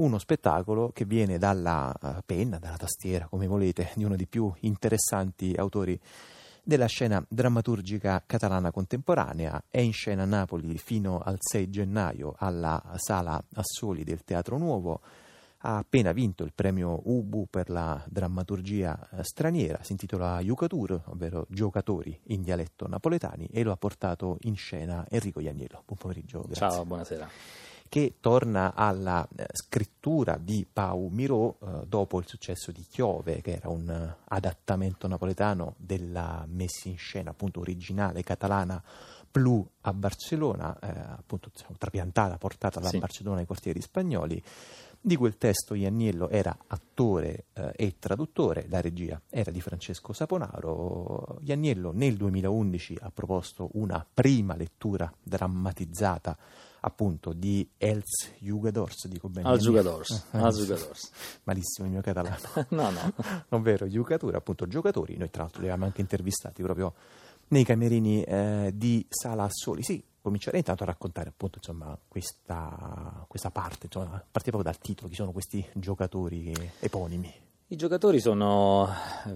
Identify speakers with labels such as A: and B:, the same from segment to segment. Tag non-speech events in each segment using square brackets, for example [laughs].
A: uno spettacolo che viene dalla uh, penna, dalla tastiera, come volete, di uno dei più interessanti autori della scena drammaturgica catalana contemporanea. È in scena a Napoli fino al 6 gennaio alla Sala Assoli del Teatro Nuovo. Ha appena vinto il premio Ubu per la drammaturgia eh, straniera, si intitola Jucatur, ovvero Giocatori in dialetto napoletani, e lo ha portato in scena Enrico Ianiello. Buon pomeriggio, grazie.
B: Ciao, buonasera
A: che torna alla eh, scrittura di Pau Miró eh, dopo il successo di Chiove, che era un uh, adattamento napoletano della messa in scena appunto originale catalana Blu a Barcellona, eh, appunto diciamo, trapiantata, portata da sì. Barcellona ai quartieri spagnoli. Di quel testo Ianniello era attore eh, e traduttore, la regia era di Francesco Saponaro. Ianniello nel 2011 ha proposto una prima lettura drammatizzata appunto di Els Jugadors, dico bene.
B: Al Jugadors, al Jugadors. [laughs]
A: Malissimo il mio catalano. [laughs]
B: no, no. [laughs]
A: Ovvero Jugatura, appunto giocatori, noi tra l'altro li abbiamo anche intervistati proprio nei camerini eh, di Sala Assoli. Sì, comincerei intanto a raccontare appunto insomma, questa, questa parte, insomma, partire proprio dal titolo, chi sono questi giocatori eponimi.
B: I giocatori sono,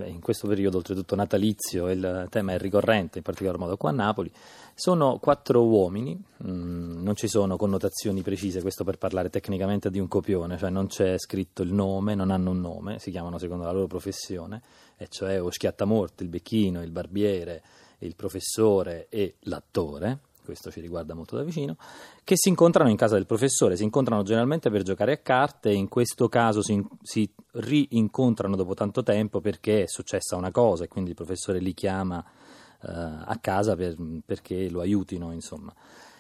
B: in questo periodo oltretutto natalizio, il tema è ricorrente, in particolar modo qua a Napoli, sono quattro uomini, mm, non ci sono connotazioni precise, questo per parlare tecnicamente di un copione, cioè non c'è scritto il nome, non hanno un nome, si chiamano secondo la loro professione, e cioè o schiattamorte, il becchino, il barbiere, il professore e l'attore, questo ci riguarda molto da vicino, che si incontrano in casa del professore, si incontrano generalmente per giocare a carte in questo caso si, si rincontrano dopo tanto tempo perché è successa una cosa e quindi il professore li chiama uh, a casa per, perché lo aiutino, insomma.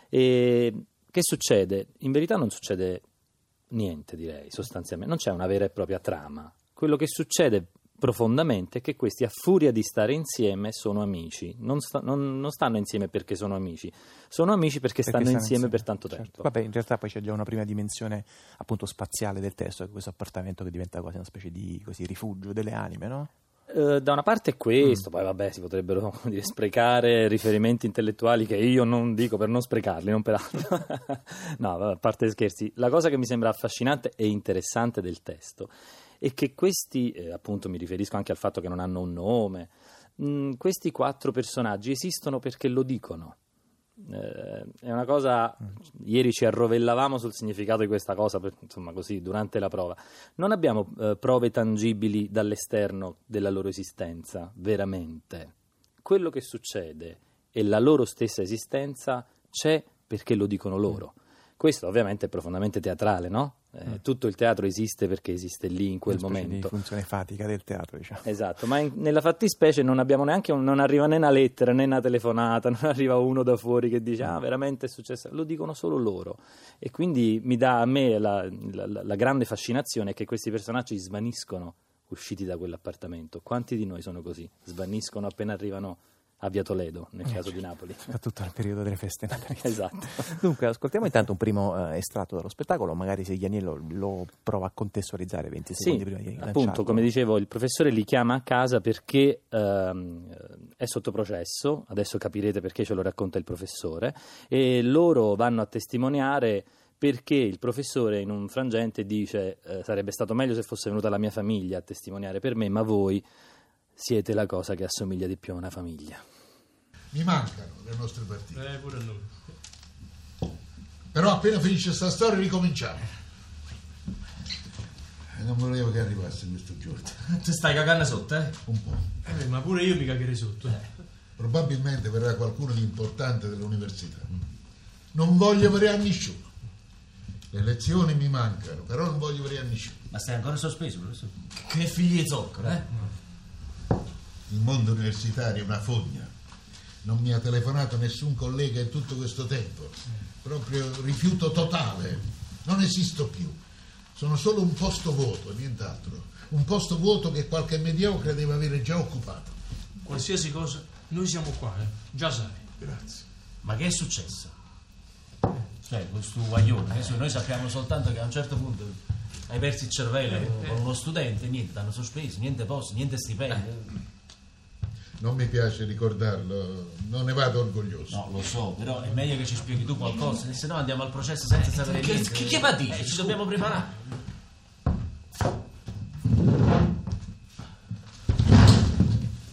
B: E che succede? In verità non succede niente, direi, sostanzialmente, non c'è una vera e propria trama. Quello che succede profondamente che questi a furia di stare insieme sono amici, non, sta, non, non stanno insieme perché sono amici, sono amici perché, perché stanno, insieme, insieme, per tanto certo. tempo.
A: Vabbè, in realtà poi c'è già una prima dimensione appunto spaziale del testo, questo appartamento che diventa quasi una specie di così, rifugio delle anime, no?
B: Uh, da una parte è questo, mm. poi vabbè si potrebbero [laughs] dire, sprecare riferimenti intellettuali che io non dico per non sprecarli, non per altro. [laughs] no, a parte scherzi, la cosa che mi sembra affascinante e interessante del testo e che questi, eh, appunto mi riferisco anche al fatto che non hanno un nome, mh, mm, questi quattro personaggi esistono perché lo dicono. Eh, è una cosa, ieri ci arrovellavamo sul significato di questa cosa, per, insomma così, durante la prova. Non abbiamo eh, prove tangibili dall'esterno della loro esistenza, veramente. Quello che succede e la loro stessa esistenza c'è perché lo dicono loro. Questo ovviamente è profondamente teatrale, no? Eh, mm. Tutto il teatro esiste perché esiste lì in quel
A: Una
B: momento.
A: Di funzione fatica del teatro, diciamo.
B: Esatto, ma in, nella fattispecie non abbiamo neanche un, non arriva né una lettera né una telefonata, [laughs] non arriva uno da fuori che dice "Ah, veramente è successo". Lo dicono solo loro. E quindi mi dà a me la, la, la grande fascinazione che questi personaggi svaniscono usciti da quell'appartamento. Quanti di noi sono così? Svaniscono appena arrivano a Via Toledo, nel caso di Napoli.
A: Soprattutto nel periodo delle feste [laughs] natalizie.
B: esatto.
A: Dunque, ascoltiamo intanto un primo eh, estratto dallo spettacolo, magari se Ianiello lo prova a contestualizzare 20 secondi
B: sì,
A: prima di
B: lanciarlo. appunto, come dicevo, il professore li chiama a casa perché ehm, è sotto processo, adesso capirete perché ce lo racconta il professore, e loro vanno a testimoniare perché il professore in un frangente dice eh, sarebbe stato meglio se fosse venuta la mia famiglia a testimoniare per me, ma voi siete la cosa che assomiglia di più a una famiglia.
C: Mi mancano le nostre partite.
D: Eh, pure a noi.
C: Però appena finisce questa storia ricominciamo. E non volevo che arrivasse questo giorno.
D: Ti stai cagando sotto, eh?
C: Un po'.
D: Eh, ma pure io mi cagherei sotto. Eh.
C: Probabilmente verrà qualcuno di importante dell'università. Non voglio avere a nessuno. Le lezioni mi mancano, però non voglio avere a nessuno.
E: Ma stai ancora sospeso, professore? Che figli di zoccolo, eh?
C: Il mondo universitario è una fogna. Non mi ha telefonato nessun collega in tutto questo tempo. Proprio rifiuto totale. Non esisto più. Sono solo un posto vuoto, nient'altro. Un posto vuoto che qualche mediocre deve avere già occupato.
D: Qualsiasi cosa, noi siamo qua, eh? Già sai.
C: Grazie.
E: Ma che è successo? Cioè, questo guaglione, eh, noi sappiamo soltanto che a un certo punto hai perso il cervello eh, con uno studente, niente, hanno sospeso, niente posto, niente stipendio.
C: Non mi piace ricordarlo, non ne vado orgoglioso.
E: No, lo so, però è meglio che ci spieghi tu qualcosa, se no andiamo al processo senza eh, sapere
D: che,
E: niente.
D: Che, che va a dire?
E: Eh, ci dobbiamo preparare.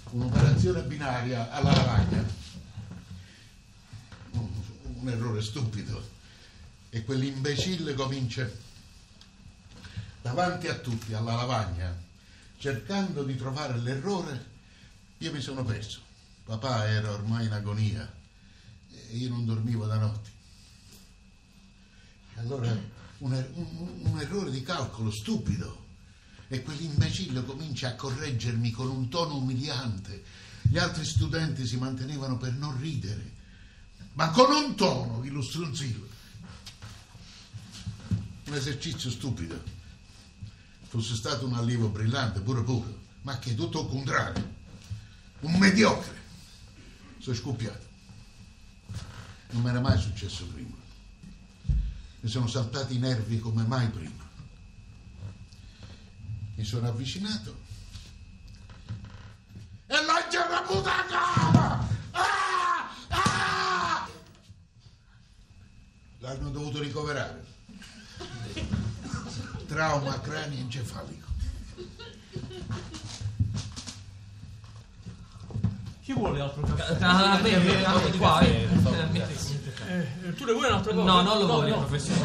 C: Un'operazione binaria alla lavagna. Un errore stupido. E quell'imbecille comincia davanti a tutti alla lavagna, cercando di trovare l'errore io mi sono perso. Papà era ormai in agonia e io non dormivo da notti. Allora un, er- un- un errore di calcolo stupido e quell'imbecille comincia a correggermi con un tono umiliante. Gli altri studenti si mantenevano per non ridere, ma con un tono illustronzillo. Un esercizio stupido. Fosse stato un allievo brillante, pure pure, ma che tutto il contrario. Un mediocre. Sono scoppiato. Non mi era mai successo prima. Mi sono saltati i nervi come mai prima. Mi sono avvicinato e lancia una puta cara! Ah! Ah! L'hanno dovuto ricoverare. Trauma cranioencefalico.
D: Chi vuole altro caffè?
E: Ah, anche di qua, eh.
D: Eh, eh, tu ne vuoi un'altra cosa?
E: No, non lo voglio,
D: no.
E: professore.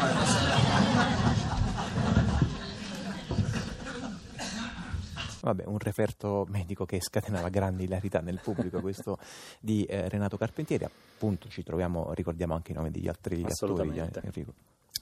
A: Vabbè, un referto medico che scatenava grande ilarità nel pubblico, questo di eh, Renato Carpentieri. Appunto, ci troviamo, ricordiamo anche i nomi degli altri attori. Enrico.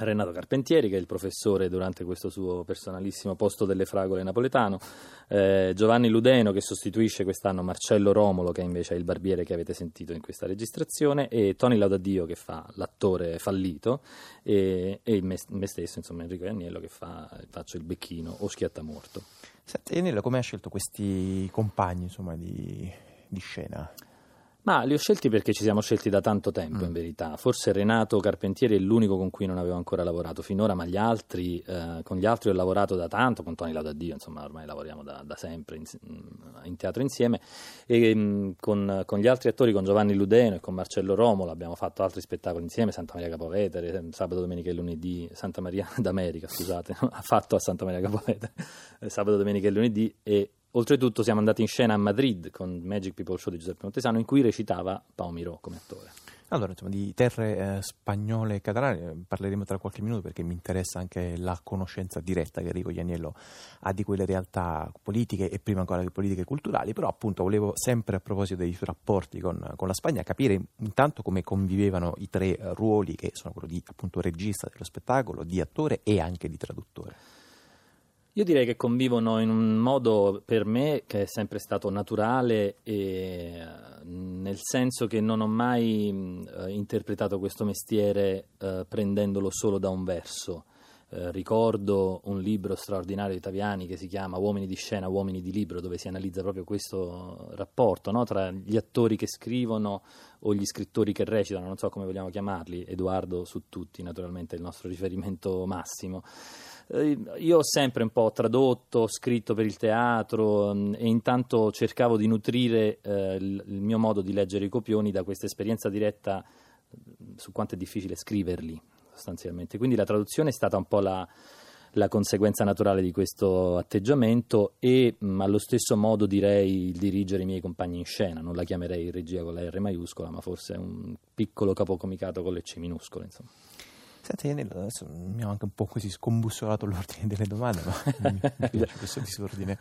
B: Renato Carpentieri, che è il professore durante questo suo personalissimo posto delle fragole napoletano, eh, Giovanni Ludeno, che sostituisce quest'anno Marcello Romolo, che invece è il barbiere che avete sentito in questa registrazione, e Tony Laudadio, che fa l'attore fallito, e, e me, me stesso, insomma, Enrico Ianniello, che fa, faccio il becchino o schiattamorto.
A: Senti, Enello, come hai scelto questi compagni insomma, di, di scena?
B: Ma li ho scelti perché ci siamo scelti da tanto tempo,
A: Mm.
B: in verità. Forse Renato Carpentieri è l'unico con cui non avevo ancora lavorato finora, ma gli altri, eh, con gli altri ho lavorato da tanto, con Tony Laudadio, insomma, ormai lavoriamo da, da sempre in, in teatro insieme, e mm, con, con gli altri attori, con Giovanni Ludeno e con Marcello Romolo, abbiamo fatto altri spettacoli insieme, Santa Maria Capovetere, eh, sabato, domenica e lunedì, Santa Maria [laughs] d'America, scusate, [laughs] ha fatto a Santa Maria Capovetere, eh, sabato, domenica e lunedì, e Oltretutto siamo andati in scena a Madrid con Magic People Show di Giuseppe Montesano in cui recitava Pao Miró come attore.
A: Allora, insomma, di terre eh, spagnole e catalane eh, parleremo tra qualche minuto perché mi interessa anche la conoscenza diretta che Enrico Ianiello ha di quelle realtà politiche e prima ancora che politiche e culturali, però appunto volevo sempre a proposito dei suoi rapporti con, con la Spagna capire intanto come convivevano i tre eh, ruoli che sono quello di appunto regista dello spettacolo, di attore e anche di traduttore.
B: Io direi che convivono in un modo per me che è sempre stato naturale e eh, nel senso che non ho mai mh, eh, interpretato questo mestiere eh, prendendolo solo da un verso. Eh, ricordo un libro straordinario di Taviani che si chiama Uomini di scena, uomini di libro, dove si analizza proprio questo rapporto no? tra gli attori che scrivono o gli scrittori che recitano, non so come vogliamo chiamarli, Edoardo su tutti, naturalmente è il nostro riferimento massimo. Eh, Io ho sempre un po' tradotto, scritto per il teatro mh, e intanto cercavo di nutrire eh, il, mio modo di leggere i copioni da questa esperienza diretta mh, su quanto è difficile scriverli sostanzialmente. Quindi la traduzione è stata un po' la, la conseguenza naturale di questo atteggiamento e mh, allo stesso modo direi il dirigere i miei compagni in scena. Non la chiamerei regia con la R maiuscola, ma forse un piccolo capocomicato con le C minuscole. Insomma.
A: Senti, adesso mi ho anche un po' così scombussolato l'ordine delle domande, ma [laughs] mi, mi piace questo disordine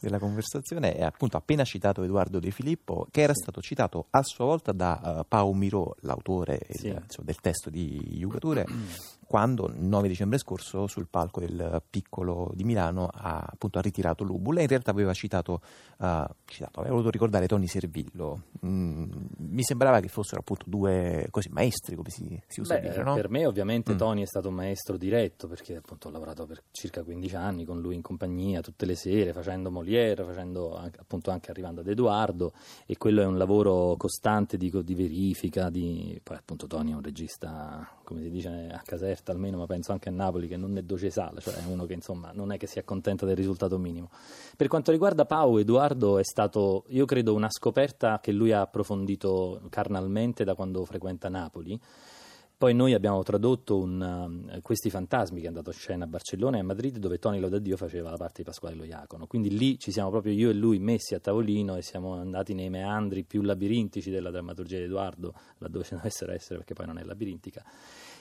A: della conversazione. E appunto appena citato Edoardo De Filippo, che era stato citato a sua volta da uh, Pau Miró, l'autore il-
B: Sì.
A: insomma, del testo di Jugature, quando il 9 dicembre scorso sul palco del Piccolo di Milano ha appunto ha ritirato l'Ubul e in realtà aveva citato, uh, citato aveva voluto ricordare Tony Servillo. Mm, mi sembrava che fossero appunto due così maestri, come si, si usa
B: Beh,
A: dire, no?
B: Per me ovviamente
A: Mm.
B: Tony è stato un maestro diretto perché appunto ho lavorato per circa 15 anni con lui in compagnia tutte le sere facendo Molière, facendo anche- appunto anche arrivando ad Edoardo e quello è un lavoro costante di, di verifica, di... poi appunto Tony è un regista come si dice a Caserta almeno ma penso anche a Napoli che non è doce sala, cioè è uno che insomma non è che si accontenta del risultato minimo. Per quanto riguarda Pau, Edoardo è stato io credo una scoperta che lui ha approfondito carnalmente da quando frequenta Napoli Poi noi abbiamo tradotto un, um, Questi fantasmi che è andato a scena a Barcellona e a Madrid dove Tony Laudadio faceva la parte di Pasquale Lo Iacono. Quindi lì ci siamo proprio io e lui messi a tavolino e siamo andati nei meandri più labirintici della drammaturgia di Edoardo, laddove [laughs] ce ne dovessero essere perché poi non è labirintica.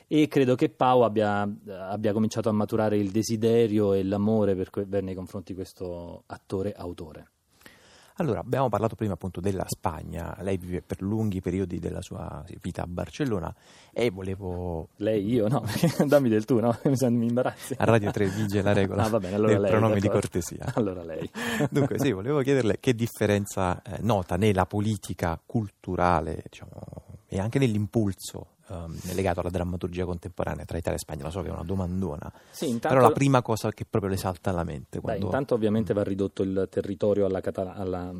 B: E credo che Pau abbia, abbia cominciato a maturare il desiderio e l'amore per, per nei confronti di questo attore-autore.
A: Allora, abbiamo parlato prima appunto della Spagna, lei vive per lunghi periodi della sua vita a Barcellona e volevo...
B: Lei, io, no? [laughs] Dammi del tu, no? [laughs] Mi imbarazzi.
A: A Radio 3 vige la regola [laughs]
B: ah, va bene, allora
A: del
B: lei,
A: pronome
B: d'accordo.
A: di cortesia.
B: Allora lei.
A: Dunque, sì, volevo chiederle che differenza eh, nota nella politica culturale, diciamo, e anche nell'impulso um, legato alla drammaturgia contemporanea tra Italia e Spagna. Lo so che è una domandona,
B: Sì, intanto...
A: però la prima cosa che proprio le salta alla mente
B: Beh,
A: quando...
B: intanto ovviamente va ridotto il territorio alla catala- alla-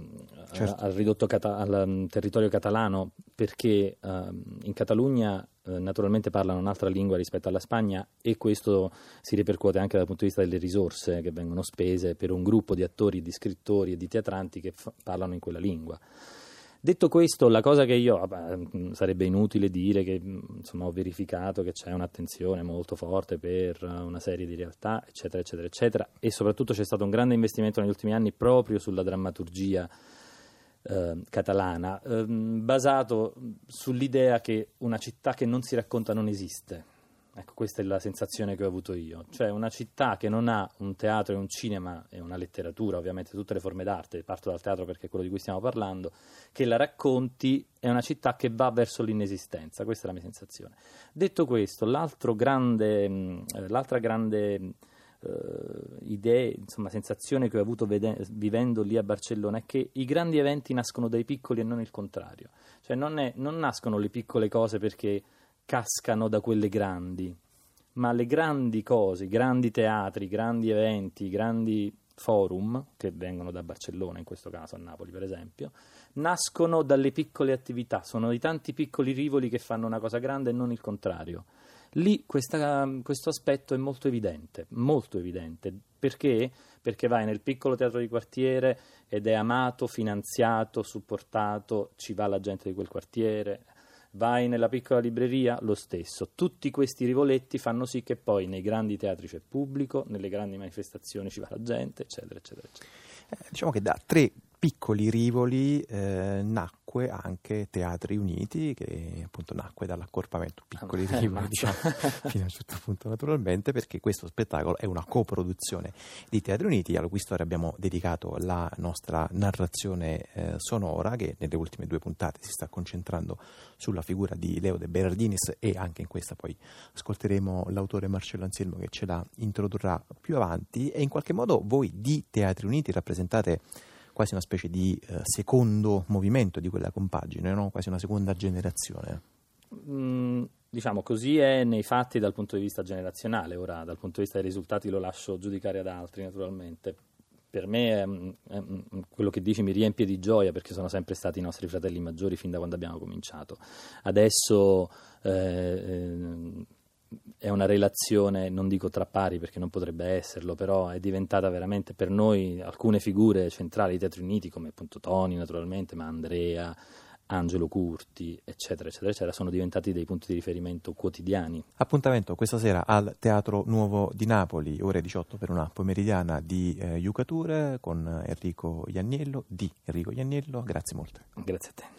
A: Certo.
B: al ridotto cata- al mm, territorio catalano perché ehm, in Catalogna eh, naturalmente parlano un'altra lingua rispetto alla Spagna e questo si ripercuote anche dal punto di vista delle risorse che vengono spese per un gruppo di attori, di scrittori e di teatranti che fa- parlano in quella lingua. Detto questo, la cosa che io vabbè, mh, sarebbe inutile dire che mh, insomma, ho verificato che c'è un'attenzione molto forte per uh, una serie di realtà, eccetera, eccetera, eccetera, e soprattutto c'è stato un grande investimento negli ultimi anni proprio sulla drammaturgia eh, catalana, ehm, basato sull'idea che una città che non si racconta non esiste. Ecco, questa è la sensazione che ho avuto io, cioè una città che non ha un teatro e un cinema e una letteratura, ovviamente tutte le forme d'arte, parto dal teatro perché è quello di cui stiamo parlando, che la racconti è una città che va verso l'inesistenza, questa è la mia sensazione. Detto questo, grande, mh, eh, l'altra grande eh, idea, insomma, sensazione che ho avuto vede- vivendo lì a Barcellona è che i grandi eventi nascono dai piccoli e non il contrario, cioè non, è- non nascono le piccole cose perché cascano da quelle grandi, ma le grandi cose, grandi teatri, grandi eventi, grandi forum, che vengono da Barcellona in questo caso, a Napoli per esempio, nascono dalle piccole attività, sono i tanti piccoli rivoli che fanno una cosa grande e non il contrario. Lì questa- questo aspetto è molto evidente, molto evidente. Perché? Perché vai nel piccolo teatro di quartiere ed è amato, finanziato, supportato, ci va la gente di quel quartiere. Vai nella piccola libreria, lo stesso. Tutti questi rivoletti fanno sì che poi nei grandi teatri c'è pubblico, nelle grandi manifestazioni ci va la gente, eccetera, eccetera, eccetera.
A: Eh, diciamo che da tre piccoli rivoli eh, nacque anche Teatri Uniti, che appunto nacque dall'accorpamento piccoli rivoli,
B: mazza.
A: diciamo, fino a un certo punto naturalmente, perché questo spettacolo è una coproduzione di Teatri Uniti, alla cui storia abbiamo dedicato la nostra narrazione eh, sonora, che nelle ultime due puntate si sta concentrando sulla figura di Leo De Berardinis e anche in questa poi ascolteremo l'autore Marcello Anselmo che ce la introdurrà più avanti e in qualche modo voi di Teatri Uniti rappresentate quasi una specie di eh, secondo movimento di quella compagine, no? quasi una seconda generazione.
B: Mm, diciamo così è nei fatti dal punto di vista generazionale, ora dal punto di vista dei risultati lo lascio giudicare ad altri naturalmente. Per me è, mm, è, mm, quello che dici mi riempie di gioia perché sono sempre stati i nostri fratelli maggiori fin da quando abbiamo cominciato. Adesso eh, eh, è una relazione, non dico tra pari perché non potrebbe esserlo, però è diventata veramente per noi alcune figure centrali dei Teatri Uniti come appunto Tony naturalmente, ma Andrea, Angelo Curti, eccetera, eccetera, eccetera, sono diventati dei punti di riferimento quotidiani.
A: Appuntamento questa sera al Teatro Nuovo di Napoli, ore 18 per una pomeridiana di eh, Yucature con Enrico Ianniello, di Enrico Ianniello. Grazie molte.
B: Grazie a te.